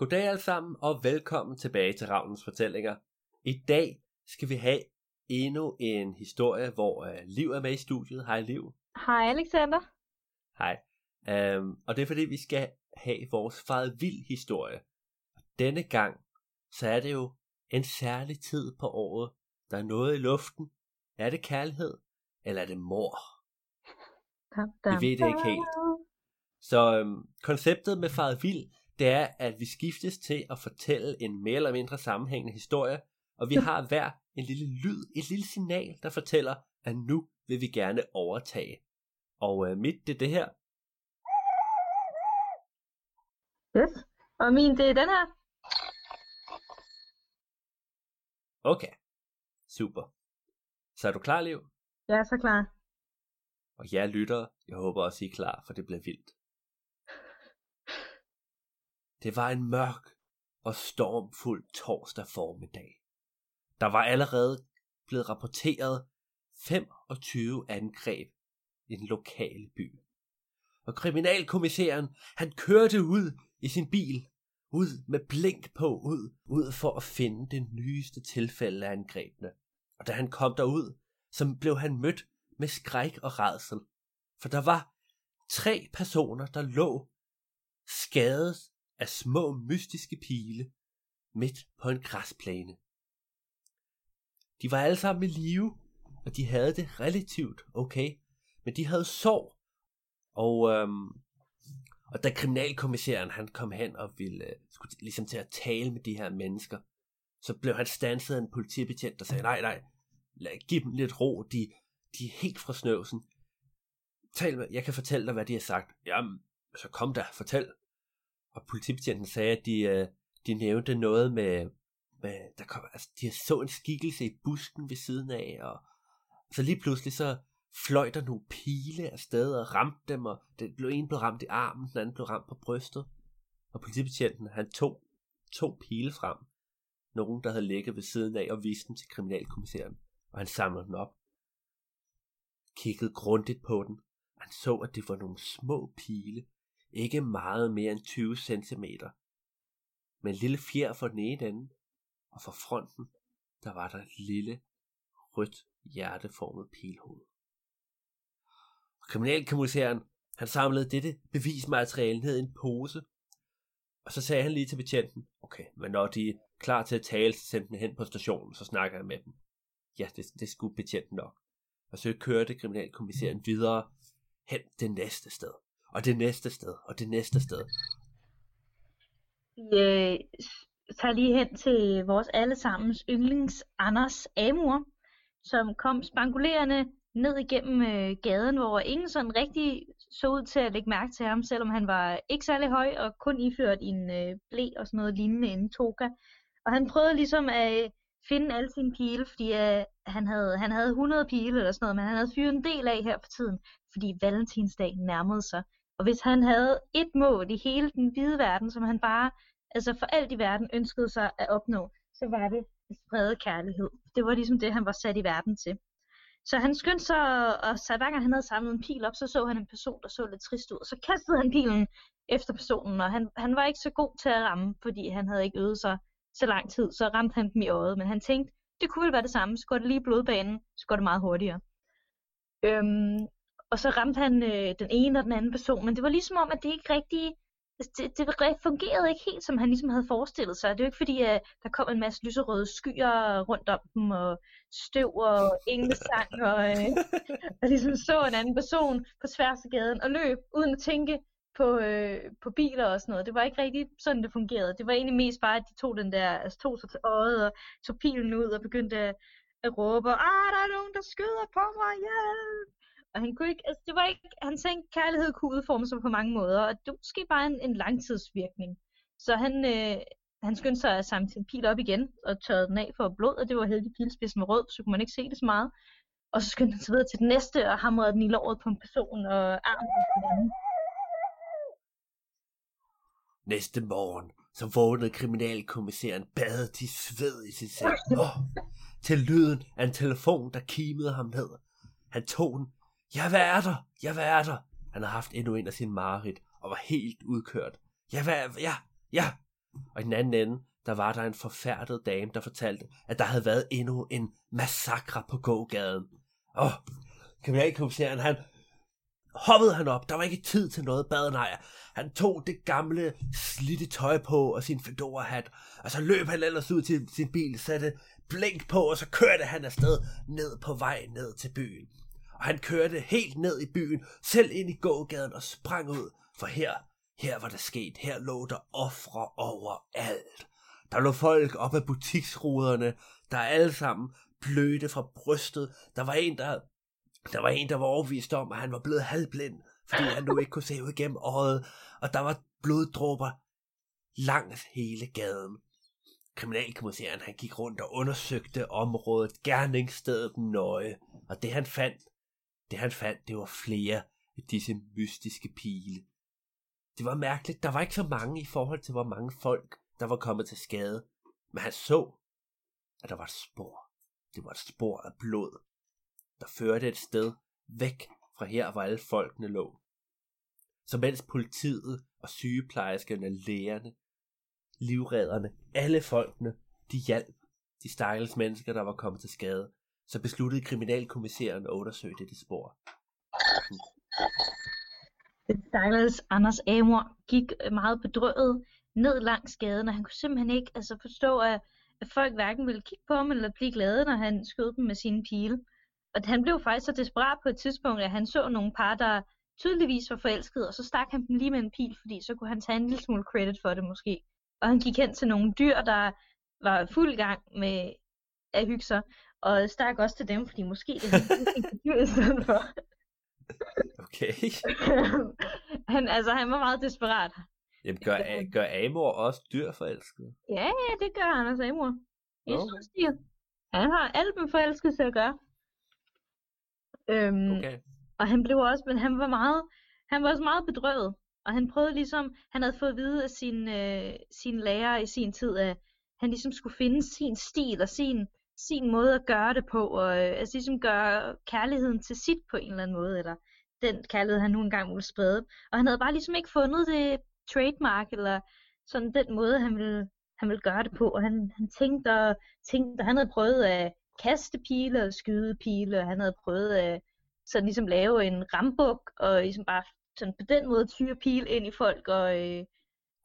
Goddag alle sammen, og velkommen tilbage til Ravnens Fortællinger. I dag skal vi have endnu en historie, hvor uh, Liv er med i studiet. Hej Liv. Hej Alexander. Hej. Um, og det er fordi, vi skal have vores faret vild historie. Og denne gang, så er det jo en særlig tid på året. Der er noget i luften. Er det kærlighed, eller er det mor? Vi ved det ikke helt. Så um, konceptet med faret vild, det er, at vi skiftes til at fortælle en mere eller mindre sammenhængende historie, og vi har hver en lille lyd, et lille signal, der fortæller, at nu vil vi gerne overtage. Og øh, mit, det er det her. Yes. Og min, det er den her. Okay, super. Så er du klar, Liv? Jeg er så klar. Og jer lyttere, jeg håber også, I er klar, for det bliver vildt. Det var en mørk og stormfuld torsdag formiddag. Der var allerede blevet rapporteret 25 angreb i den lokale by. Og kriminalkommissæren, han kørte ud i sin bil, ud med blink på, ud, ud for at finde det nyeste tilfælde af angrebene. Og da han kom derud, så blev han mødt med skræk og rædsel. For der var tre personer, der lå skadet af små mystiske pile midt på en græsplæne. De var alle sammen i live, og de havde det relativt okay, men de havde sorg. Og, øhm, og da kriminalkommissæren han kom hen og ville øh, skulle ligesom til at tale med de her mennesker, så blev han stanset af en politibetjent, der sagde, nej, nej, lad, giv dem lidt ro, de, de er helt fra snøvsen. Tal med, jeg kan fortælle dig, hvad de har sagt. Jamen, så kom der, fortæl. Og politibetjenten sagde, at de, øh, de nævnte noget med, med der kom, altså, de så en skikkelse i busken ved siden af, og så lige pludselig så fløj der nogle pile afsted og ramte dem, og den blev en blev ramt i armen, den anden blev ramt på brystet. Og politibetjenten, han tog to pile frem, nogen der havde ligget ved siden af, og viste dem til kriminalkommissæren, og han samlede dem op. Kiggede grundigt på den, han så, at det var nogle små pile, ikke meget mere end 20 cm. Med en lille fjer for den ene ende, og for fronten, der var der et lille, rødt, hjerteformet pilhoved. Og kriminalkommissæren, han samlede dette bevismateriale ned i en pose, og så sagde han lige til betjenten, okay, men når de er klar til at tale, så send dem hen på stationen, så snakker jeg med dem. Ja, det, det skulle betjenten nok. Og så kørte kriminalkommissæren videre hen det næste sted, og det næste sted, og det næste sted. Vi øh, tager lige hen til vores allesammens yndlings Anders Amur, som kom spangulerende ned igennem øh, gaden, hvor ingen sådan rigtig så ud til at lægge mærke til ham, selvom han var ikke særlig høj og kun iført i en øh, blæ og sådan noget lignende en toga. Og han prøvede ligesom at øh, finde alle sine pile, fordi øh, han, havde, han havde 100 pile eller sådan noget, men han havde fyret en del af her for tiden, fordi valentinsdag nærmede sig. Og hvis han havde et mål i hele den hvide verden, som han bare, altså for alt i verden ønskede sig at opnå, så var det at sprede kærlighed. Det var ligesom det, han var sat i verden til. Så han skyndte sig, og så hver gang han havde samlet en pil op, så så han en person, der så lidt trist ud. Og så kastede han pilen efter personen, og han, han var ikke så god til at ramme, fordi han havde ikke øvet sig så lang tid. Så ramte han dem i øjet, men han tænkte, det kunne vel være det samme. Så går det lige i blodbanen, så går det meget hurtigere. Øhm, og så ramte han øh, den ene og den anden person, men det var ligesom om, at det ikke rigtig altså, det, det fungerede ikke helt, som han ligesom havde forestillet sig. Det er jo ikke fordi, at der kom en masse lyserøde skyer rundt om dem, og støv og englesang, og, øh, og ligesom så en anden person på tværs af gaden og løb, uden at tænke på, øh, på biler og sådan noget. Det var ikke rigtig sådan, det fungerede. Det var egentlig mest bare, at de tog den der, altså tog sig til øjet og tog pilen ud og begyndte at, at råbe, ah, der er nogen, der skyder på mig, hjælp! Og han kunne ikke, altså det var ikke, han tænkte, at kærlighed kunne udforme sig på mange måder, og det var måske bare en, en langtidsvirkning. Så han, øh, han skyndte sig at samle sin pil op igen, og tørrede den af for blod, og det var heldig pilspids med rød, så kunne man ikke se det så meget. Og så skyndte han sig videre til den næste, og hamrede den i låret på en person, og armen på den anden. Næste morgen, så vågnede kriminalkommissæren badet i sved i sit seng. Oh, til lyden af en telefon, der kimede ham ned. Han tog den. Jeg hvad er der, jeg hvad er der. Han havde haft endnu en af sine mareridt og var helt udkørt. Jeg er, ja, ja. Og i den anden ende, der var der en forfærdet dame, der fortalte, at der havde været endnu en massakre på gågaden. Åh, kan jeg ikke kommentere, han hoppede han op. Der var ikke tid til noget bad, nej. Han tog det gamle, slidte tøj på og sin fedora-hat, og så løb han ellers ud til sin bil, satte blink på, og så kørte han afsted ned på vej ned til byen. Og han kørte helt ned i byen, selv ind i gågaden og sprang ud, for her, her var det sket, her lå der ofre overalt. Der lå folk op ad butiksruderne, der alle sammen blødte fra brystet. Der var en, der, der var en, der var overvist om, at han var blevet halvblind, fordi han nu ikke kunne se ud igennem øjet, og der var bloddråber langs hele gaden. Kriminalkommissæren han gik rundt og undersøgte området, gerningsstedet nøje, og det han fandt, det han fandt, det var flere af disse mystiske pile. Det var mærkeligt, der var ikke så mange i forhold til, hvor mange folk, der var kommet til skade. Men han så, at der var et spor. Det var et spor af blod, der førte et sted væk fra her, hvor alle folkene lå. Så mens politiet og sygeplejerskerne, lægerne, livredderne, alle folkene, de hjalp de stakkels mennesker, der var kommet til skade, så besluttede kriminalkommissæren at undersøge dette spor. Den Anders Amor gik meget bedrøvet ned langs gaden, og han kunne simpelthen ikke altså, forstå, at, at folk hverken ville kigge på ham eller blive glade, når han skød dem med sine pile. Og han blev faktisk så desperat på et tidspunkt, at han så nogle par, der tydeligvis var forelskede, og så stak han dem lige med en pil, fordi så kunne han tage en lille smule credit for det måske. Og han gik hen til nogle dyr, der var fuld gang med at hygge sig, og stak også til dem, fordi måske det var en i stedet for. Okay. han, altså, han var meget desperat. Jamen, gør, gør Amor også dyr forelsket? Ja, ja, det gør Anders Amor. I Okay. Han har alt med forelskelse at gøre. Øhm, Okay. Og han blev også, men han var meget, han var også meget bedrøvet. Og han prøvede ligesom, han havde fået at vide af sin, øh, sin lærer i sin tid, at han ligesom skulle finde sin stil og sin, sin måde at gøre det på, og øh, altså ligesom gøre kærligheden til sit på en eller anden måde, eller den kærlighed, han nu engang ville sprede. Og han havde bare ligesom ikke fundet det trademark, eller sådan den måde, han ville, han ville gøre det på. Og han, han tænkte og tænkte, og han havde prøvet at kaste pile og skyde pile, og han havde prøvet at sådan ligesom lave en rambuk, og ligesom bare sådan på den måde tyre pil ind i folk, og øh,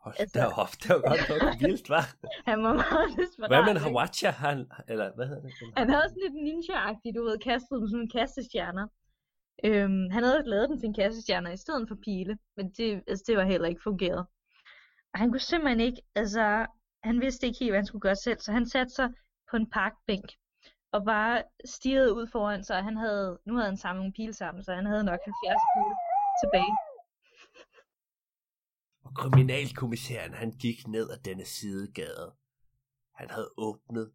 Hold Altså- da op, det var godt nok vildt, hva'? han var meget desperat. Hvad med en? Hawacha, han, eller hvad hedder det? Han havde sådan lidt ninja-agtigt, du ved, kastet dem sådan kastestjerner. Øhm, han havde lavet den til en kastestjerner i stedet for pile, men det, altså, det var heller ikke fungeret. Og han kunne simpelthen ikke, altså, han vidste ikke helt, hvad han skulle gøre selv, så han satte sig på en parkbænk og bare stirrede ud foran sig. Han havde, nu havde han samlet nogle pile sammen, så han havde nok 70 pile tilbage. Kriminalkommissæren, han gik ned ad denne sidegade. Han havde åbnet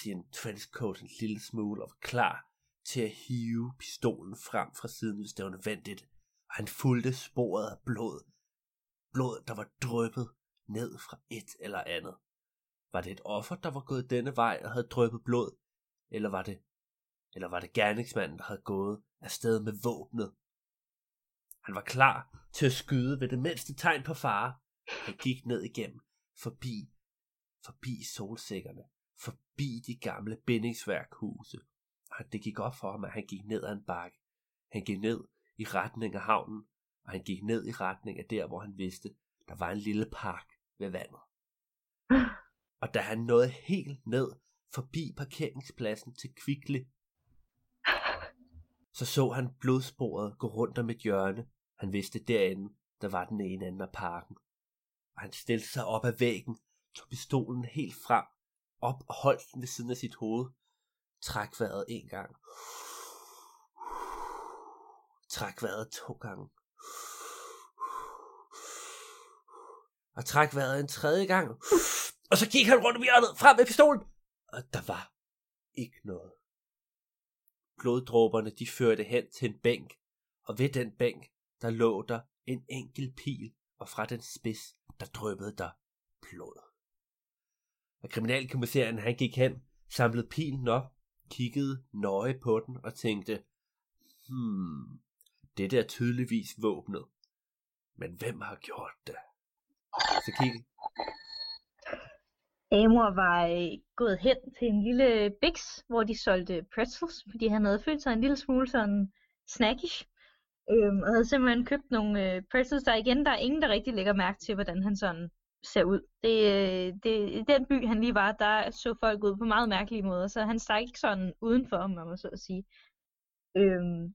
sin trenchcoat en lille smule og var klar til at hive pistolen frem fra siden, hvis det var nødvendigt. Og han fulgte sporet af blod. Blod, der var dryppet ned fra et eller andet. Var det et offer, der var gået denne vej og havde dryppet blod? Eller var det, eller var det gerningsmanden, der havde gået afsted med våbnet? Han var klar til at skyde ved det mindste tegn på fare. Han gik ned igennem, forbi, forbi solsikkerne, forbi de gamle bindingsværkhuse. Og det gik op for ham, at han gik ned ad en bakke. Han gik ned i retning af havnen, og han gik ned i retning af der, hvor han vidste, der var en lille park ved vandet. Og da han nåede helt ned forbi parkeringspladsen til Kvickly, så så han blodsporet gå rundt om et hjørne. Han vidste derinde, der var den ene anden af parken. Og han stillede sig op ad væggen, tog pistolen helt frem, op og holdt den ved siden af sit hoved. Træk vejret en gang. Træk vejret to gange. Og træk vejret en tredje gang. Og så gik han rundt om hjørnet, frem med pistolen. Og der var ikke noget. Bloddråberne de førte hen til en bænk, og ved den bænk, der lå der en enkelt pil, og fra den spids, der dryppede der blod. Og kriminalkommissæren han gik hen, samlede pilen op, kiggede nøje på den og tænkte, hmm, det er tydeligvis våbnet. Men hvem har gjort det? Så kiggede, Amor var øh, gået hen til en lille Bix, hvor de solgte pretzels, fordi han havde følt sig en lille smule sådan snackish. Øhm, og havde simpelthen købt nogle øh, pretzels, der igen, der er ingen, der rigtig lægger mærke til, hvordan han sådan ser ud. Det, øh, det, I den by, han lige var, der så folk ud på meget mærkelige måder, så han stak ikke sådan udenfor, om man må så at sige. Øhm,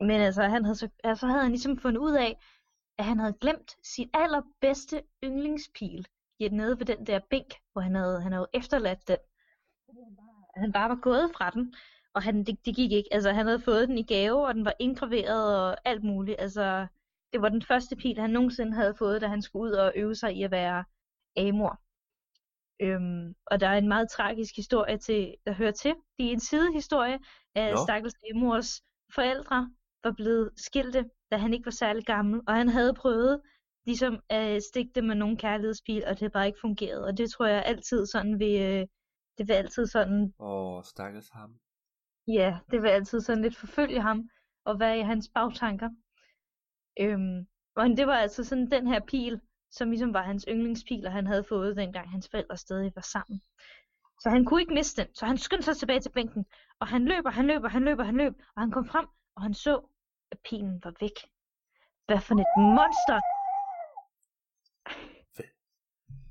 men altså, han havde så, altså havde han ligesom fundet ud af, at han havde glemt sin allerbedste yndlingspil nede ved den der bænk, hvor han havde, han havde efterladt den. Han bare var gået fra den, og han, det, det gik ikke. Altså, han havde fået den i gave, og den var indgraveret og alt muligt. Altså, det var den første pil, han nogensinde havde fået, da han skulle ud og øve sig i at være Amor. Øhm, og der er en meget tragisk historie til at høre til. Det er en sidehistorie af no. Stakkels Amors forældre var blevet skilte, da han ikke var særlig gammel, og han havde prøvet ligesom at stikke det med nogle kærlighedspil, og det bare ikke fungeret. Og det tror jeg altid sådan vil, øh, det vil altid sådan... Åh, oh, stakkels ham. Ja, det vil altid sådan lidt forfølge ham, og være i hans bagtanker. Øhm, og det var altså sådan den her pil, som ligesom var hans yndlingspil, og han havde fået dengang hans forældre stadig var sammen. Så han kunne ikke miste den, så han skyndte sig tilbage til bænken, og han løber, han løber, han løber, han løb, og han kom frem, og han så, at pilen var væk. Hvad for et monster!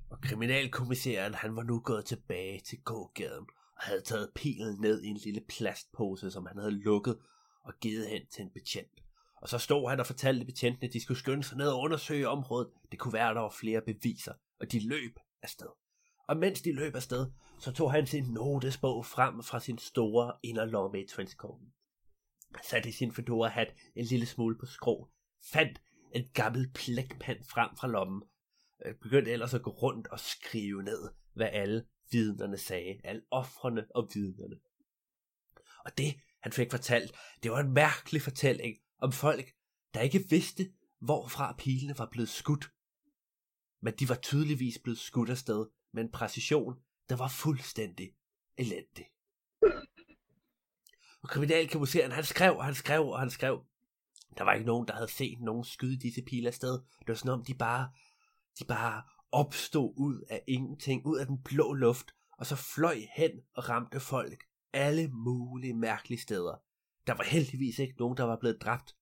Og kriminalkommissæren, han var nu gået tilbage til gågaden og havde taget pilen ned i en lille plastpose, som han havde lukket og givet hen til en betjent. Og så stod han og fortalte betjentene, at de skulle skynde sig ned og undersøge området. Det kunne være, at der var flere beviser, og de løb afsted. Og mens de løb afsted, så tog han sin notesbog frem fra sin store inderlomme i trenchcoaten. Satte i sin fedora hat en lille smule på skrå, fandt en gammel plækpand frem fra lommen, øh, begyndte ellers at gå rundt og skrive ned, hvad alle vidnerne sagde, alle offrene og vidnerne. Og det, han fik fortalt, det var en mærkelig fortælling om folk, der ikke vidste, hvorfra pilene var blevet skudt. Men de var tydeligvis blevet skudt afsted med en præcision, der var fuldstændig elendig. Og kriminalkommissæren, han skrev, og han skrev, og han skrev. Der var ikke nogen, der havde set nogen skyde disse pile afsted. Det var sådan om, de bare, de bare opstod ud af ingenting, ud af den blå luft, og så fløj hen og ramte folk alle mulige mærkelige steder. Der var heldigvis ikke nogen, der var blevet dræbt.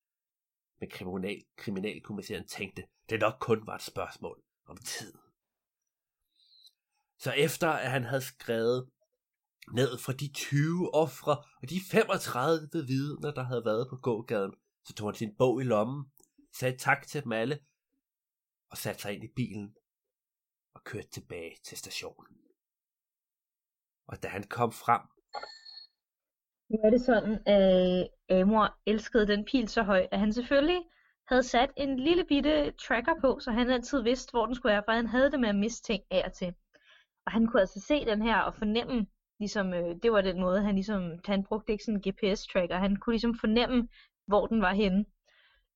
Men kriminal, kriminalkommissæren tænkte, det nok kun var et spørgsmål om tid. Så efter at han havde skrevet ned fra de 20 ofre og de 35 vidner, der havde været på gågaden, så tog han sin bog i lommen, sagde tak til dem alle, og satte sig ind i bilen og kørte tilbage til stationen. Og da han kom frem... Nu er det sådan, at øh, Amor elskede den pil så højt, at han selvfølgelig havde sat en lille bitte tracker på, så han altid vidste, hvor den skulle være, for han havde det med at miste ting af og til. Og han kunne altså se den her og fornemme, ligesom, øh, det var den måde, han ligesom, han brugte ikke sådan en GPS-tracker, han kunne ligesom fornemme, hvor den var henne.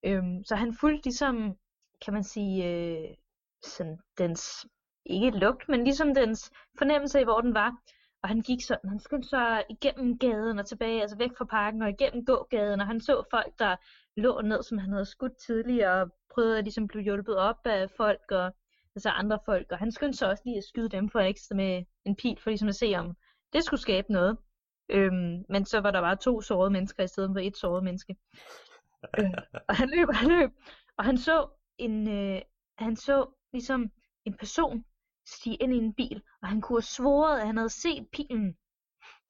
Øhm, så han fulgte ligesom, kan man sige, øh, sådan dens, ikke lugt, men ligesom dens fornemmelse i, hvor den var. Og han gik sådan, han skyndte sig igennem gaden og tilbage, altså væk fra parken og igennem gågaden, og han så folk, der lå ned, som han havde skudt tidligere, og prøvede at ligesom blive hjulpet op af folk, og altså andre folk, og han skyndte sig også lige at skyde dem for ekstra med en pil, for ligesom at se om det skulle skabe noget. Øhm, men så var der bare to sårede mennesker i stedet for et såret menneske. øh, og han løb, og han løb, og han så en, øh, han så ligesom en person stige ind i en bil, og han kunne have svoret, at han havde set pilen.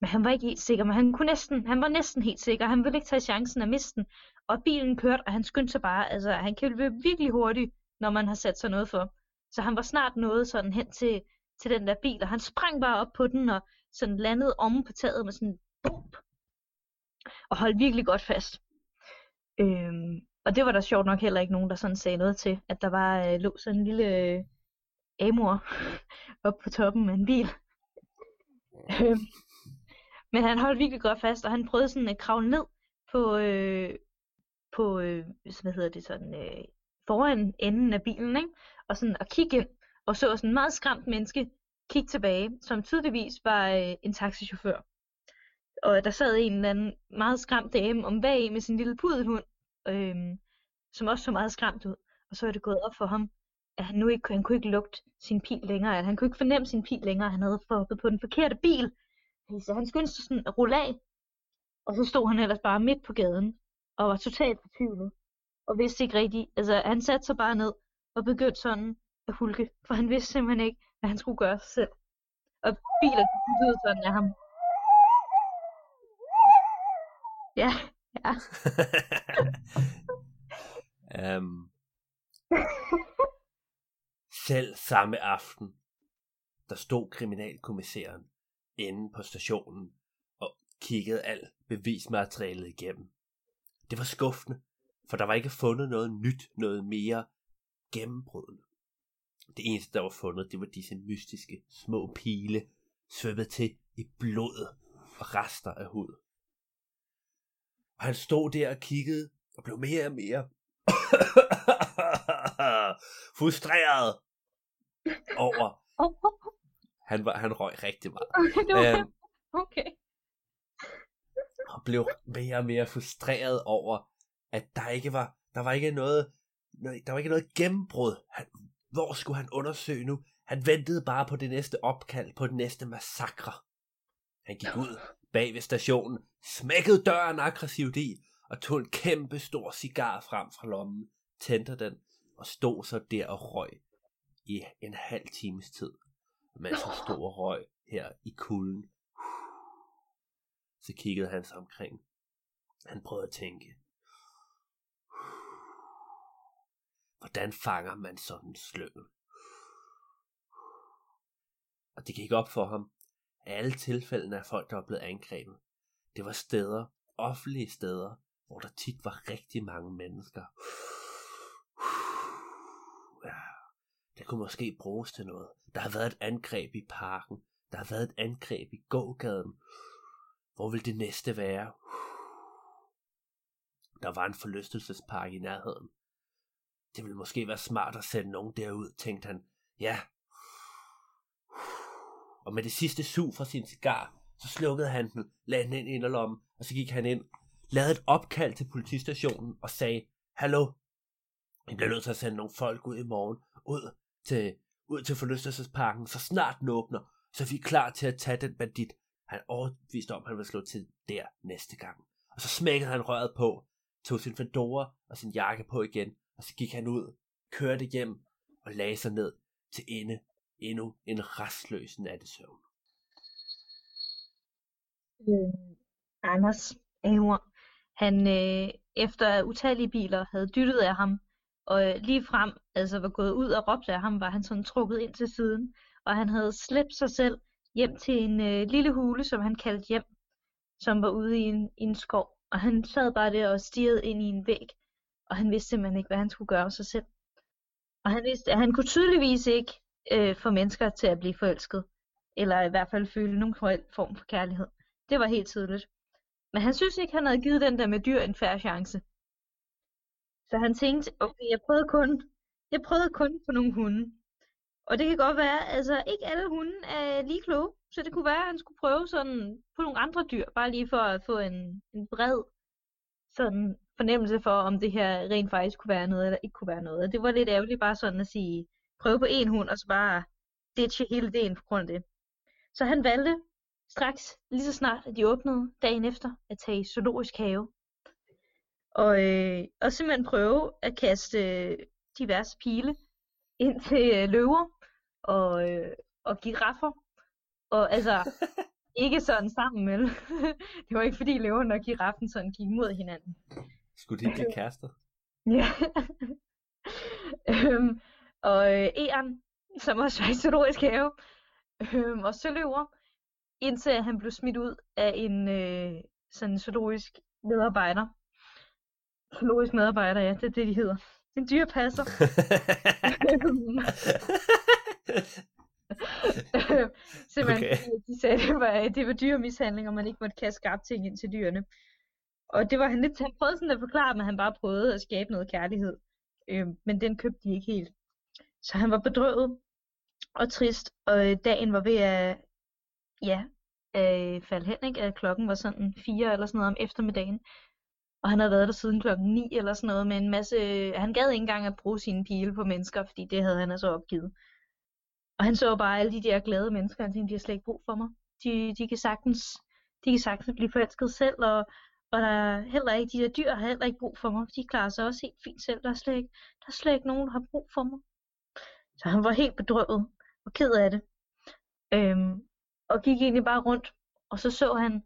Men han var ikke helt sikker, men han, kunne næsten, han var næsten helt sikker. Han ville ikke tage chancen at miste den. Og bilen kørte, og han skyndte sig bare. Altså, han kan løbe virkelig hurtigt, når man har sat sig noget for. Så han var snart nået sådan hen til, til den der bil, og han sprang bare op på den, og sådan landede omme på taget med sådan bump, og holdt virkelig godt fast. Øhm, og det var der sjovt nok heller ikke nogen, der sådan sagde noget til, at der var øh, lå sådan en lille øh, amor op på toppen af en bil. øhm, men han holdt virkelig godt fast, og han prøvede sådan at kravle ned på, øh, på øh, hvad hedder det sådan, øh, foran enden af bilen, ikke? og sådan at kigge ind, og så sådan en meget skræmt menneske kigge tilbage, som tydeligvis var øh, en taxichauffør. Og der sad en eller anden meget skræmt dame om bag med sin lille pudelhund, øh, som også så meget skræmt ud. Og så er det gået op for ham, at han nu ikke, han kunne ikke lugte sin pil længere, at han kunne ikke fornemme sin pil længere, han havde fået på den forkerte bil. Så han skyndte sig sådan at rulle af, og så stod han ellers bare midt på gaden, og var totalt fortvivlet, og vidste ikke rigtigt, altså han satte sig bare ned, og begyndte sådan at hulke, for han vidste simpelthen ikke, hvad han skulle gøre selv. Og biler lyder sådan af ham. Ja, ja. um, selv samme aften, der stod kriminalkommissæren inde på stationen og kiggede alt bevismaterialet igennem. Det var skuffende, for der var ikke fundet noget nyt, noget mere gennembrydende. Det eneste, der var fundet, det var disse mystiske små pile, svømmet til i blodet og rester af hud. Og han stod der og kiggede og blev mere og mere frustreret over. Han, var, han røg rigtig meget. Øhm, okay. Og blev mere og mere frustreret over, at der ikke var, der var ikke noget, der var ikke noget gennembrud. Han, hvor skulle han undersøge nu? Han ventede bare på det næste opkald, på den næste massakre. Han gik ud bag ved stationen, smækkede døren aggressivt i, og tog en kæmpe stor cigar frem fra lommen, tændte den, og stod så der og røg i en halv times tid, mens han stod og røg her i kulden. Så kiggede han sig omkring. Han prøvede at tænke. Hvordan fanger man sådan en slyngel? Og det gik op for ham, at alle tilfældene af folk, der var blevet angrebet, det var steder, offentlige steder, hvor der tit var rigtig mange mennesker. Ja, det kunne måske bruges til noget. Der har været et angreb i parken. Der har været et angreb i gågaden. Hvor vil det næste være? Der var en forlystelsespark i nærheden. Det ville måske være smart at sende nogen derud, tænkte han. Ja. Og med det sidste sug fra sin cigar, så slukkede han den, lagde den ind i inderlommen, og så gik han ind, lavede et opkald til politistationen og sagde, Hallo, vi bliver nødt til at sende nogle folk ud i morgen, ud til, ud til forlystelsesparken, så snart den åbner, så vi er klar til at tage den bandit. Han overbeviste om, at han vil slå til der næste gang. Og så smækkede han røret på, tog sin fedora og sin jakke på igen, og så gik han ud, kørte hjem og lagde sig ned til ende endnu en restløs nattesøvn. Øh, Anders Aver, han øh, efter utallige biler havde dyttet af ham, og øh, lige frem altså var gået ud og råbte af ham, var han sådan trukket ind til siden, og han havde slæbt sig selv hjem til en øh, lille hule, som han kaldte hjem, som var ude i en, i en skov. Og han sad bare der og stirrede ind i en væg, og han vidste simpelthen ikke, hvad han skulle gøre sig selv. Og han vidste, at han kunne tydeligvis ikke øh, få mennesker til at blive forelsket, eller i hvert fald føle nogen form for kærlighed. Det var helt tydeligt. Men han synes ikke, han havde givet den der med dyr en færre chance. Så han tænkte, okay, jeg prøvede kun, jeg prøvede kun på nogle hunde. Og det kan godt være, altså ikke alle hunde er lige kloge, så det kunne være, at han skulle prøve sådan på nogle andre dyr, bare lige for at få en, en bred sådan fornemmelse for, om det her rent faktisk kunne være noget, eller ikke kunne være noget. Og det var lidt ærgerligt bare sådan at sige, prøve på en hund, og så bare ditche hele ideen på grund af det. Så han valgte straks, lige så snart at de åbnede dagen efter, at tage i zoologisk have. Og, øh, og simpelthen prøve at kaste øh, diverse pile ind til øh, løver og, øh, og giraffer. Og altså, ikke sådan sammen, vel? det var ikke fordi løveren og giraffen sådan gik mod hinanden. Skulle de blive kærester? ja. øhm, og øh, Eren, som også var i zoologisk have, øhm, og søløver, indtil han blev smidt ud af en øh, sådan zoologisk medarbejder. Zoologisk medarbejder, ja, det er det, de hedder. En dyrepasser. Simpelthen, okay. de sagde, det var, det var dyremishandling, og man ikke måtte kaste skarpe ting ind til dyrene. Og det var han lidt, han prøvede sådan at forklare, men han bare prøvede at skabe noget kærlighed. Øh, men den købte de ikke helt. Så han var bedrøvet og trist, og øh, dagen var ved at, ja, øh, falde hen, ikke? At klokken var sådan fire eller sådan noget om eftermiddagen og han havde været der siden klokken 9 eller sådan noget med en masse... Øh, han gad ikke engang at bruge sine pile på mennesker, fordi det havde han altså opgivet. Og han så bare alle de der glade mennesker, han tænkte, de har slet ikke brug for mig. De, de kan sagtens, de kan sagtens blive forelsket selv, og, og der er heller ikke, de der dyr har heller ikke brug for mig. De klarer sig også helt fint selv. Der er slet ikke, der er slet ikke nogen, der har brug for mig. Så han var helt bedrøvet og ked af det. Øhm, og gik egentlig bare rundt, og så så han,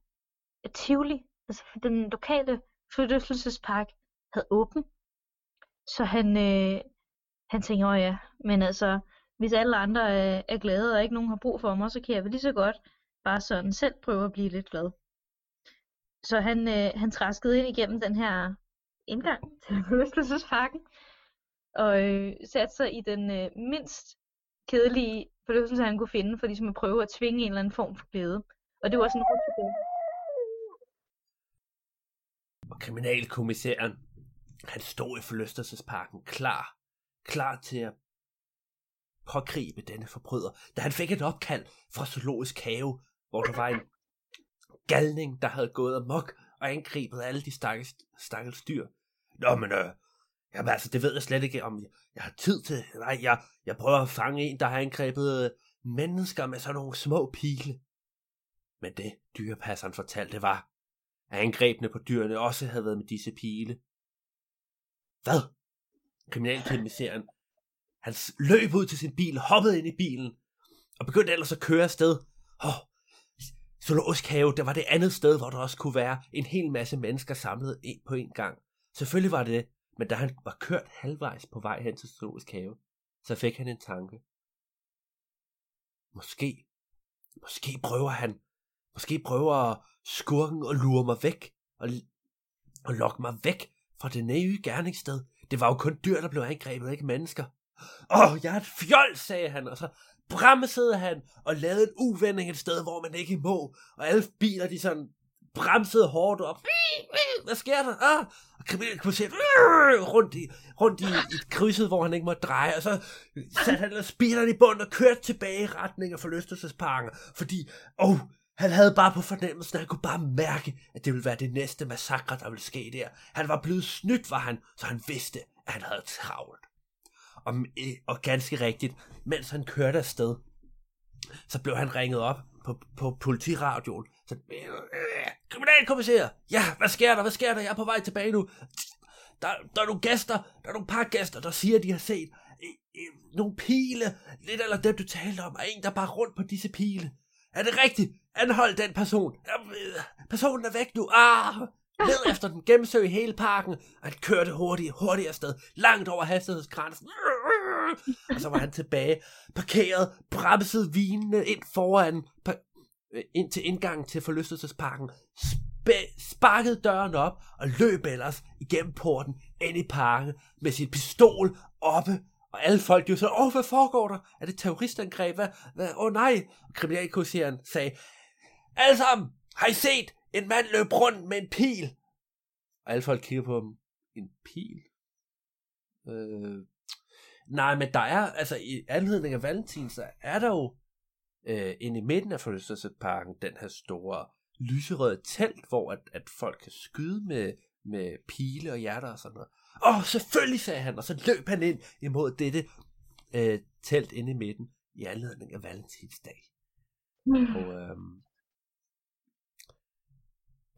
at Tivoli, altså den lokale forlystelsespark, havde åben. Så han, øh, han tænkte, åh ja, men altså, hvis alle andre er, er glade, og ikke nogen har brug for mig, så kan jeg vel lige så godt bare sådan selv prøve at blive lidt glad. Så han, øh, han traskede ind igennem den her indgang til forlystelsesparken, og øh, satte sig i den øh, mindst kedelige forlystelse, han kunne finde, for ligesom at prøve at tvinge en eller anden form for glæde. Og det var sådan en kriminalkommissæren, han stod i forlystelsesparken klar, klar til at pågribe denne forbryder, da han fik et opkald fra Zoologisk Have, hvor der var en galning, der havde gået amok og angrebet alle de stakkels, stakkels dyr. Nå, men øh, jamen altså, det ved jeg slet ikke, om jeg, jeg har tid til. Nej, jeg, jeg prøver at fange en, der har angrebet øh, mennesker med sådan nogle små pile. Men det, dyrepasseren fortalte, var, at angrebene på dyrene også havde været med disse pile. Hvad? Kriminalkommissæren han løb ud til sin bil, hoppede ind i bilen, og begyndte ellers at køre afsted. Oh, Zoologisk have, det var det andet sted, hvor der også kunne være en hel masse mennesker samlet ind på en gang. Selvfølgelig var det det, men da han var kørt halvvejs på vej hen til Zoologisk have, så fik han en tanke. Måske, måske prøver han, måske prøver skurken at lure mig væk, og, og lokke mig væk fra det nye gerningssted. Det var jo kun dyr, der blev angrebet, ikke mennesker. Åh, oh, jeg er et fjold, sagde han, og så bremsede han og lavede en uvending et sted, hvor man ikke må. Og alle biler, de sådan bremsede hårdt op. Hvad sker der? Ah! Og kriminelle kunne se rundt i, rundt i, i krydset, hvor han ikke måtte dreje. Og så satte han speederen i bunden og kørte tilbage i retning af forlystelsesparken. Fordi, åh, oh, han havde bare på fornemmelsen, at han kunne bare mærke, at det ville være det næste massakre, der ville ske der. Han var blevet snydt, var han, så han vidste, at han havde travlt. Og, øh, og ganske rigtigt, mens han kørte afsted, så blev han ringet op på, på politiradioen. Så, øh, øh, kriminalkommissær, ja, hvad sker der, hvad sker der, jeg er på vej tilbage nu. Der, der er nogle gæster, der er nogle par gæster, der siger, at de har set nogle pile, lidt eller dem du talte om, og en, der bare rundt på disse pile. Er det rigtigt? Anhold den person. Øh, personen er væk nu. Ah! ned efter den, gennemsøg hele parken, og han kørte hurtigt, hurtigt afsted, langt over hastighedsgrænsen. Og så var han tilbage, parkeret, bremset vinene ind foran, øh, ind til indgangen til forlystelsesparken, spæ- sparkede døren op og løb ellers igennem porten ind i parken med sin pistol oppe og alle folk, de var så, åh, hvad foregår der? Er det terroristangreb? Hvad? Hvad? Åh nej! Og kriminalkommissæren sagde, alle sammen, har I set? En mand løb rundt med en pil. Og alle folk kigger på ham. En pil? Øh, nej, men der er, altså i anledning af valentins, så er der jo øh, inde i midten af forlystelsesparken den her store lyserøde telt, hvor at, at folk kan skyde med, med pile og hjerter og sådan noget. Åh, selvfølgelig, sagde han, og så løb han ind imod dette øh, telt inde i midten i anledning af valentinsdag. Mm. Og øhm,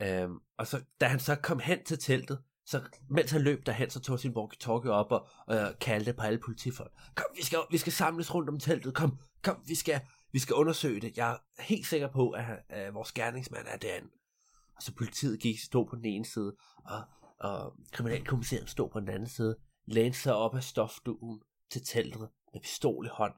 Øhm, og så, da han så kom hen til teltet, så mens han løb derhen, så tog sin walkie-talkie op og, og øh, kaldte på alle politifolk. Kom, vi skal, vi skal samles rundt om teltet. Kom, kom, vi skal, vi skal undersøge det. Jeg er helt sikker på, at, at vores gerningsmand er derinde. Og så politiet gik, stod på den ene side, og, og kriminalkommissæren stod på den anden side, lænede sig op af stofduen til teltet med pistol i hånd.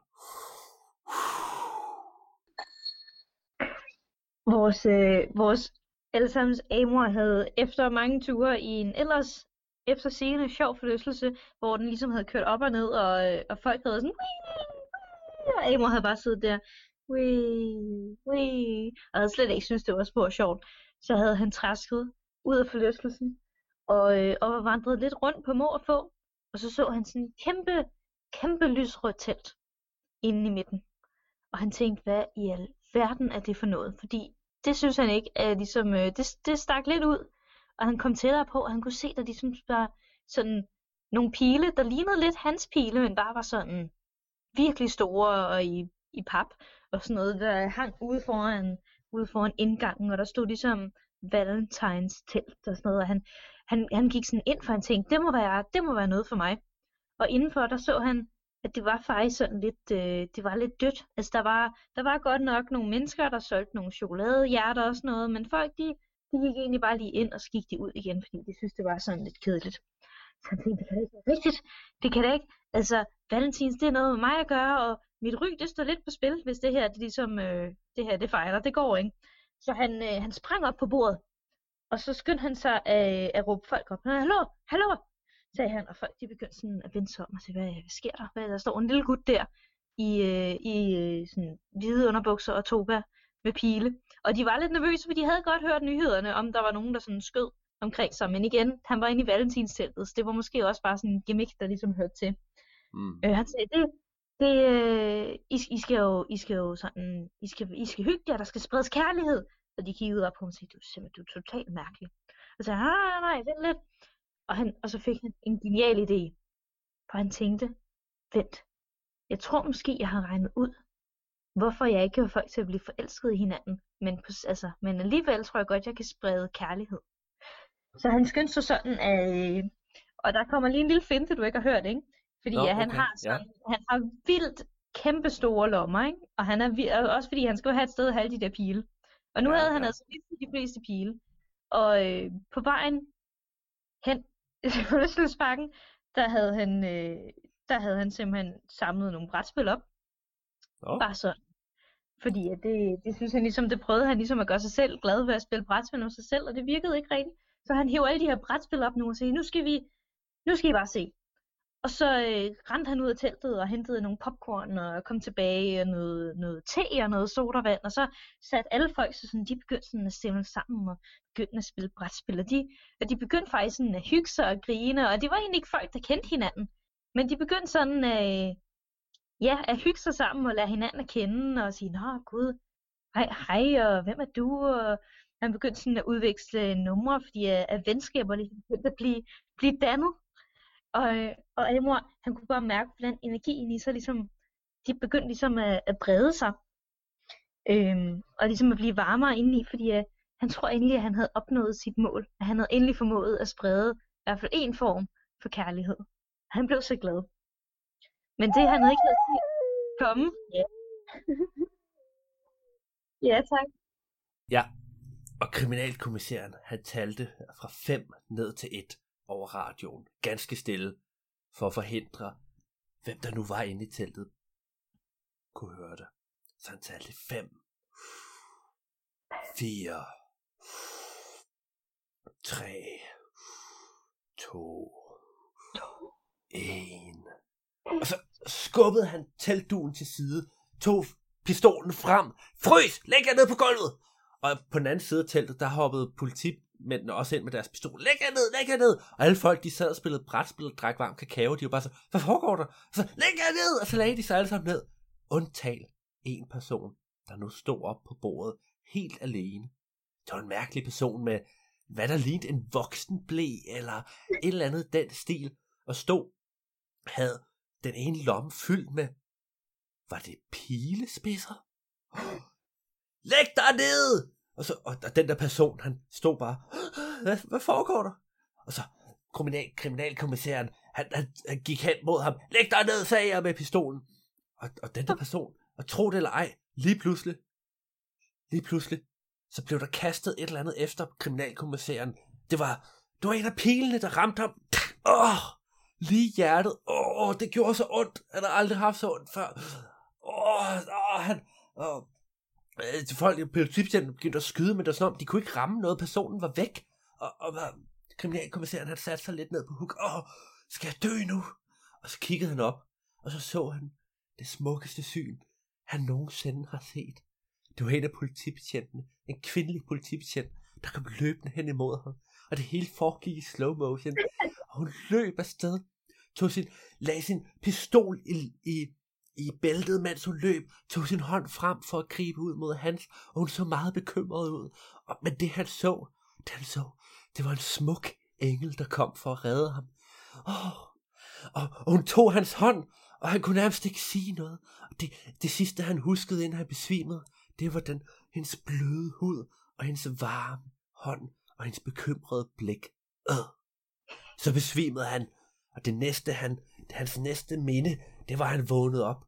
Vores, øh, vores Allesammens Amor havde efter mange ture i en ellers efter scene sjov forlystelse, hvor den ligesom havde kørt op og ned, og, øh, og folk havde sådan, og Amor havde bare siddet der, wee, wee, og havde slet ikke synes det var spor sjovt. Så havde han træsket ud af forlystelsen, og, øh, og vandret lidt rundt på mor og få, og så så han sådan en kæmpe, kæmpe lysrødt telt inde i midten. Og han tænkte, hvad i alverden er det for noget? Fordi det synes han ikke at ligesom, øh, det, det stak lidt ud. og han kom tættere på, og han kunne se, at der ligesom var sådan nogle pile, der lignede lidt hans pile, men bare var sådan virkelig store og i, i pap og sådan noget, der hang ude foran, ude foran indgangen, og der stod ligesom Valentines telt og sådan noget, og han, han, han gik sådan ind, for han tænkte, det må være, det må være noget for mig. Og indenfor, der så han, at det var faktisk sådan lidt, øh, det var lidt dødt. Altså der var, der var godt nok nogle mennesker, der solgte nogle chokoladehjerter og sådan noget, men folk, de, de gik egentlig bare lige ind, og så gik de ud igen, fordi de synes, det var sådan lidt kedeligt. Så jeg tænkte, det kan da ikke være rigtigt. Det kan da ikke. Altså, Valentins, det er noget med mig at gøre, og mit ry, det står lidt på spil, hvis det her, det ligesom, øh, det her, det fejler. Det går ikke. Så han, øh, han sprang op på bordet, og så skyndte han sig at, øh, at råbe folk op. Hallo, hallo, sagde han, og folk de begyndte sådan at vende sig om og sige, hvad, hvad sker der? Hvad, der står en lille gut der i, øh, i øh, sådan hvide underbukser og toga med pile. Og de var lidt nervøse, for de havde godt hørt nyhederne, om der var nogen, der sådan skød omkring sig. Men igen, han var inde i valentinsteltet, så det var måske også bare sådan en gimmick, der ligesom hørte til. Mm. Øh, han sagde, det, det, øh, I, I, skal jo, I skal jo sådan, I skal, I skal hygge jer, der skal spredes kærlighed. Og de kiggede op på ham og sagde, du er simpelthen du er totalt mærkelig. Og så sagde, nej, nej, nej, vent lidt. Og, han, og så fik han en genial idé. For han tænkte, vent, jeg tror måske, jeg har regnet ud, hvorfor jeg ikke kan få folk til at blive forelsket i hinanden. Men, på, altså, men alligevel tror jeg godt, jeg kan sprede kærlighed. Så han skyndte sig sådan, øh, og der kommer lige en lille finte, du ikke har hørt, ikke? Fordi Nå, okay. han har sådan, ja. han har vildt kæmpe store lommer, ikke? Og han er også fordi han skal have et sted at have de der pile. Og nu ja, havde han ja. altså mistet de fleste pile. Og øh, på vejen hen til fødselsparken, der havde han, øh, der havde han simpelthen samlet nogle brætspil op. Oh. Bare sådan. Fordi at det, det synes han ligesom, det prøvede han ligesom at gøre sig selv glad ved at spille brætspil med sig selv, og det virkede ikke rigtigt. Så han hæver alle de her brætspil op nu og siger, nu skal vi, nu skal I bare se. Og så øh, rendte han ud af teltet og hentede nogle popcorn og kom tilbage og noget, noget te og noget sodavand. Og så satte alle folk så sådan, de begyndte sådan at stemme sammen og begyndte at spille brætspil. Og de, og de begyndte faktisk sådan at hygge sig og grine. Og det var egentlig ikke folk, der kendte hinanden. Men de begyndte sådan øh, ja, at hygge sig sammen og lære hinanden at kende og sige, nå gud, hej, hej, og hvem er du? Og han begyndte sådan at udveksle numre, fordi øh, at, at venskaber lige begyndte at blive, blive dannet. Og, øh, og Amor, han kunne bare mærke, hvordan energien i sig ligesom, de begyndte ligesom at, at brede sig. Øhm, og ligesom at blive varmere indeni, fordi uh, han tror endelig, at han havde opnået sit mål. At han havde endelig formået at sprede i hvert fald en form for kærlighed. Han blev så glad. Men det han havde ikke havde set komme. Ja. ja, tak. Ja, og kriminalkommissæren, han talte fra 5 ned til 1 over radioen, ganske stille, for at forhindre, hvem der nu var inde i teltet, kunne høre det. Så han talte 5, 4, 3, 2, 1. Og så skubbede han teltduen til side, tog pistolen frem, frys, læg jer ned på gulvet. Og på den anden side af teltet, der hoppede politi mændene også ind med deres pistol. Læg jer ned, læg jer ned! Og alle folk, de sad og spillede brætspil og drak varm kakao. De var bare så, hvad foregår der? Og så, læg jer ned! Og så lagde de sig alle sammen ned. Undtal en person, der nu stod op på bordet, helt alene. Det var en mærkelig person med, hvad der lignede en voksen blæ, eller et eller andet den stil, og stod, havde den ene lomme fyldt med, var det pilespidser? Læg dig ned! Og, så, og, og den der person, han stod bare, hvad, hvad foregår der? Og så kriminal, kriminalkommissæren, han, han, han gik hen mod ham, læg dig ned, sagde jeg med pistolen. Og, og den der person, og tro det eller ej, lige pludselig, lige pludselig, så blev der kastet et eller andet efter kriminalkommissæren. Det var, det var en af pilene, der ramte ham. Åh, lige hjertet. Åh, det gjorde så ondt. Han har aldrig haft så ondt før. Åh, oh, han, åh, øh, folk, politibetjenten begyndte at skyde, men det sådan om, de kunne ikke ramme noget, personen var væk, og, og var, kriminalkommissæren havde sat sig lidt ned på huk, åh, skal jeg dø nu? Og så kiggede han op, og så så han det smukkeste syn, han nogensinde har set. Det var en af politibetjentene, en kvindelig politibetjent, der kom løbende hen imod ham, og det hele foregik i slow motion, og hun løb afsted, tog sin, lagde sin pistol i, i i bæltet, mens hun løb, tog sin hånd frem for at gribe ud mod hans, og hun så meget bekymret ud. Og, men det han så, det han så, det var en smuk engel, der kom for at redde ham. Oh, og, og hun tog hans hånd, og han kunne nærmest ikke sige noget. Og det, det sidste, han huskede, inden han besvimede, det var den, hendes bløde hud og hendes varme hånd og hendes bekymrede blik. Øh. Så besvimede han, og det næste, han, det hans næste minde, det var, at han vågnede op.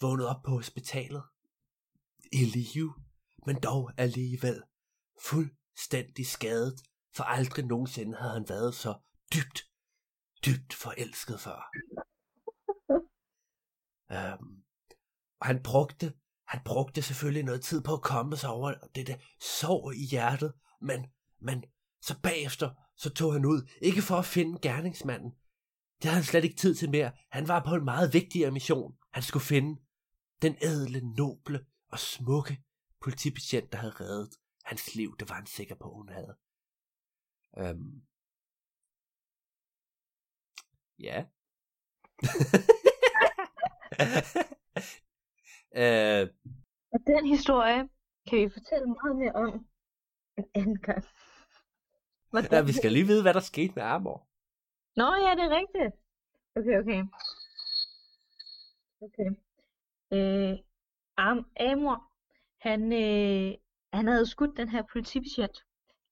Vågnede op på hospitalet. I live, men dog alligevel fuldstændig skadet, for aldrig nogensinde havde han været så dybt, dybt forelsket før. Um, og han brugte, han brugte selvfølgelig noget tid på at komme sig over det der sår i hjertet, men, men så bagefter, så tog han ud, ikke for at finde gerningsmanden. Det havde han slet ikke tid til mere. Han var på en meget vigtigere mission. Han skulle finde den ædle, noble og smukke politibetjent, der havde reddet hans liv. Det var han sikker på, hun havde. Um, ja. uh, og den historie kan vi fortælle meget mere om en anden gang. Hvordan? Ja, vi skal lige vide, hvad der skete med Amor. Nå ja, det er rigtigt. Okay, okay. Okay. Øh, Am Amor, han, øh, han havde skudt den her politibetjent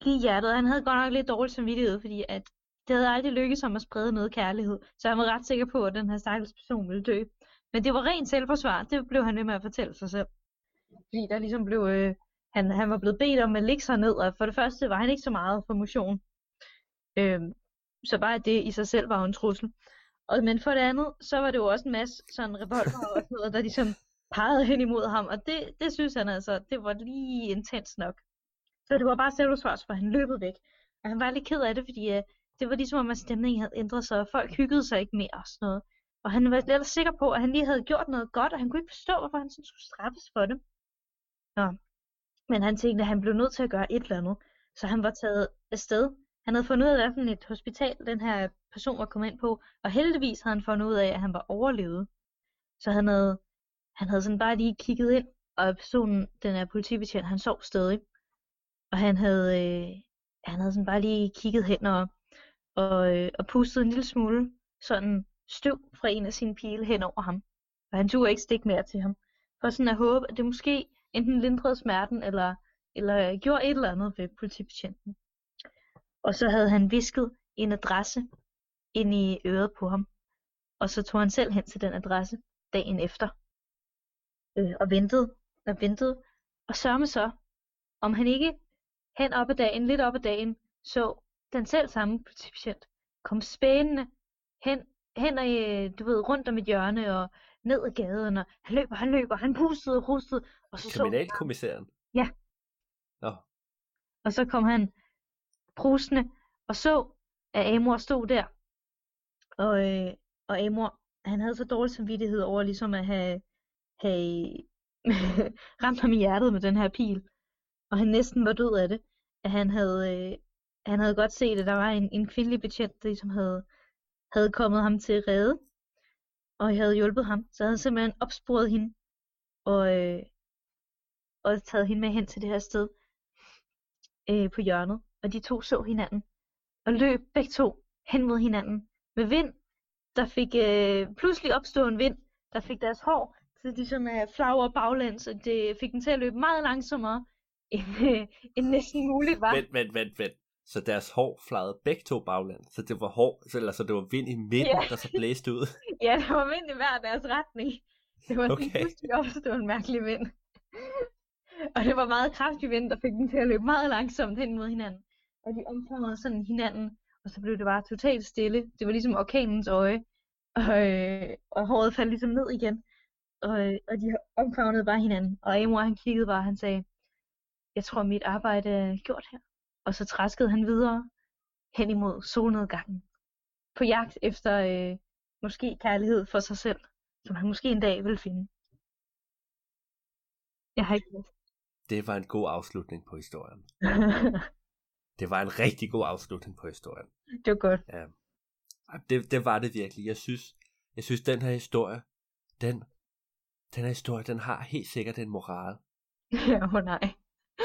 i hjertet. Han havde godt nok lidt dårlig samvittighed, fordi at det havde aldrig lykkedes ham at sprede noget kærlighed. Så han var ret sikker på, at den her stakkels person ville dø. Men det var rent selvforsvar. Det blev han ved med at fortælle sig selv. Fordi der ligesom blev... Øh, han, han var blevet bedt om at ligge sig ned, og for det første var han ikke så meget for motion. Øhm, så bare det i sig selv var jo en trussel. Og, men for det andet, så var det jo også en masse sådan revolver og sådan noget, der ligesom pegede hen imod ham, og det, det synes han altså, det var lige intens nok. Så det var bare selvforsvar, for han løbede væk. Og han var lidt ked af det, fordi uh, det var ligesom om, at stemningen havde ændret sig, og folk hyggede sig ikke mere og sådan noget. Og han var lidt sikker på, at han lige havde gjort noget godt, og han kunne ikke forstå, hvorfor han sådan skulle straffes for det. Nå. Men han tænkte, at han blev nødt til at gøre et eller andet. Så han var taget afsted. Han havde fundet ud af, hvilken et hospital den her person var kommet ind på, og heldigvis havde han fundet ud af, at han var overlevet. Så han havde, han havde sådan bare lige kigget ind, og personen, den her politibetjent, han sov stadig. Og han havde, øh, han havde sådan bare lige kigget hen og, og, øh, og pustet en lille smule sådan støv fra en af sine pile hen over ham. Og han turde ikke stikke mere til ham. For sådan at håbe, at det måske enten lindrede smerten, eller, eller gjorde et eller andet ved politibetjenten. Og så havde han visket en adresse ind i øret på ham. Og så tog han selv hen til den adresse dagen efter. Øh, og ventede og ventede. Og sørme så, om han ikke hen op ad dagen, lidt op ad dagen, så den selv samme politibetjent kom spændende hen, hen og, du ved, rundt om et hjørne og ned ad gaden, og han løber, han løber, han pustede og pustede. Og så Kriminalkommissæren? Så, ja. Nå. Og så kom han prusende og så, at Amor stod der. Og, øh, og Amor, han havde så dårlig samvittighed over ligesom at have, have ramt ham i hjertet med den her pil og han næsten var død af det, at han havde, øh, han havde godt set, at der var en, en kvindelig betjent, der ligesom havde, havde kommet ham til redde, og jeg havde hjulpet ham. Så havde havde simpelthen opsporet hende, og, øh, og taget hende med hen til det her sted øh, på hjørnet. Og de to så hinanden, og løb begge to hen mod hinanden med vind. Der fik øh, pludselig opstået en vind, der fik deres hår til ligesom at flagre baglæns, og det fik dem til at løbe meget langsommere, end, øh, end næsten muligt var. Vent, vent, vent, vent. Så deres hår flagede begge to bagland. Så det var hår, så, eller så det var vind i midten, ja. der så blæste ud. ja, det var vind i hver deres retning. Det var okay. pludselig opstået en mærkelig vind. og det var meget kraftig vind, der fik dem til at løbe meget langsomt hen mod hinanden. Og de omfavnede sådan hinanden, og så blev det bare totalt stille. Det var ligesom orkanens øje. Og, øh, og håret faldt ligesom ned igen. Og, øh, og de omfavnede bare hinanden. Og Amor han kiggede bare, og han sagde, jeg tror mit arbejde er gjort her. Og så træskede han videre hen imod solnedgangen. På jagt efter øh, måske kærlighed for sig selv, som han måske en dag vil finde. Jeg har ikke Det var en god afslutning på historien. det var en rigtig god afslutning på historien. Det var godt. Ja. Det, det var det virkelig. Jeg synes, jeg synes den her historie, den, den her historie, den har helt sikkert en moral. Ja, oh nej.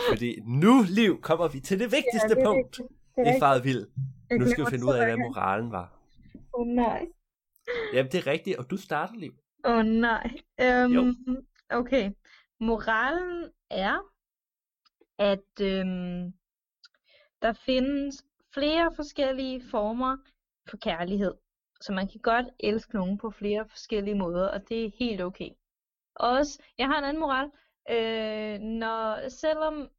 Fordi nu, Liv, kommer vi til det vigtigste det er punkt. Det Det faret vildt. Jeg Nu skal vi finde det ud af, hvad moralen var. Åh oh, nej. Jamen, det er rigtigt, og du starter, Liv. Åh oh, nej. Øhm, Jo. okay. Moralen er, at øhm, der findes flere forskellige former for kærlighed. Så man kan godt elske nogen på flere forskellige måder, og det er helt okay. Også, jeg har en anden moral. Øh, når, selvom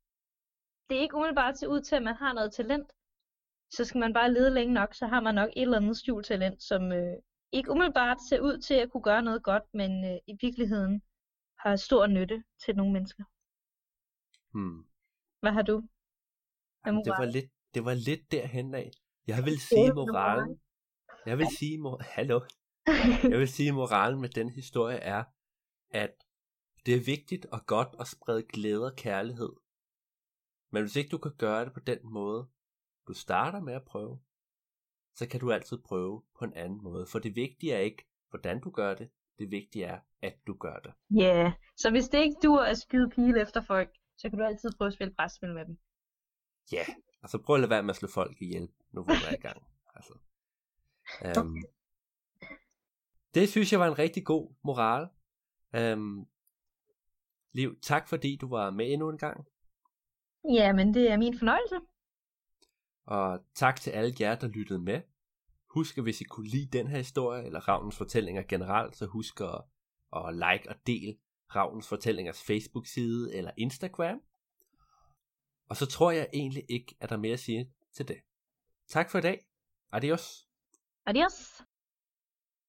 det ikke umiddelbart ser ud til, at man har noget talent, så skal man bare lede længe nok, så har man nok et eller andet skjult talent, som øh, ikke umiddelbart ser ud til at kunne gøre noget godt, men øh, i virkeligheden har stor nytte til nogle mennesker. Hmm. Hvad har du? Jamen, det var lidt, det var lidt derhen af. Jeg vil sige moralen. Jeg vil sige, mor- hallo. Jeg vil sige, moralen med den historie er, at det er vigtigt og godt at sprede glæde og kærlighed. Men hvis ikke du kan gøre det på den måde, du starter med at prøve, så kan du altid prøve på en anden måde. For det vigtige er ikke, hvordan du gør det. Det vigtige er, at du gør det. Ja, yeah. så hvis det ikke duer at skyde pile efter folk, så kan du altid prøve at spille brætspil med dem. Ja, og så prøv at lade være med at slå folk ihjel, nu hvor du er i gang. Altså. Um, det synes jeg var en rigtig god moral. Um, Liv, tak fordi du var med endnu en gang. Ja, men det er min fornøjelse. Og tak til alle jer, der lyttede med. Husk, at hvis I kunne lide den her historie, eller Ravnens fortællinger generelt, så husk at, at like og del Ravnens fortællingers Facebook-side eller Instagram. Og så tror jeg egentlig ikke, at der er mere at sige til det. Tak for i dag. Adios. Adios.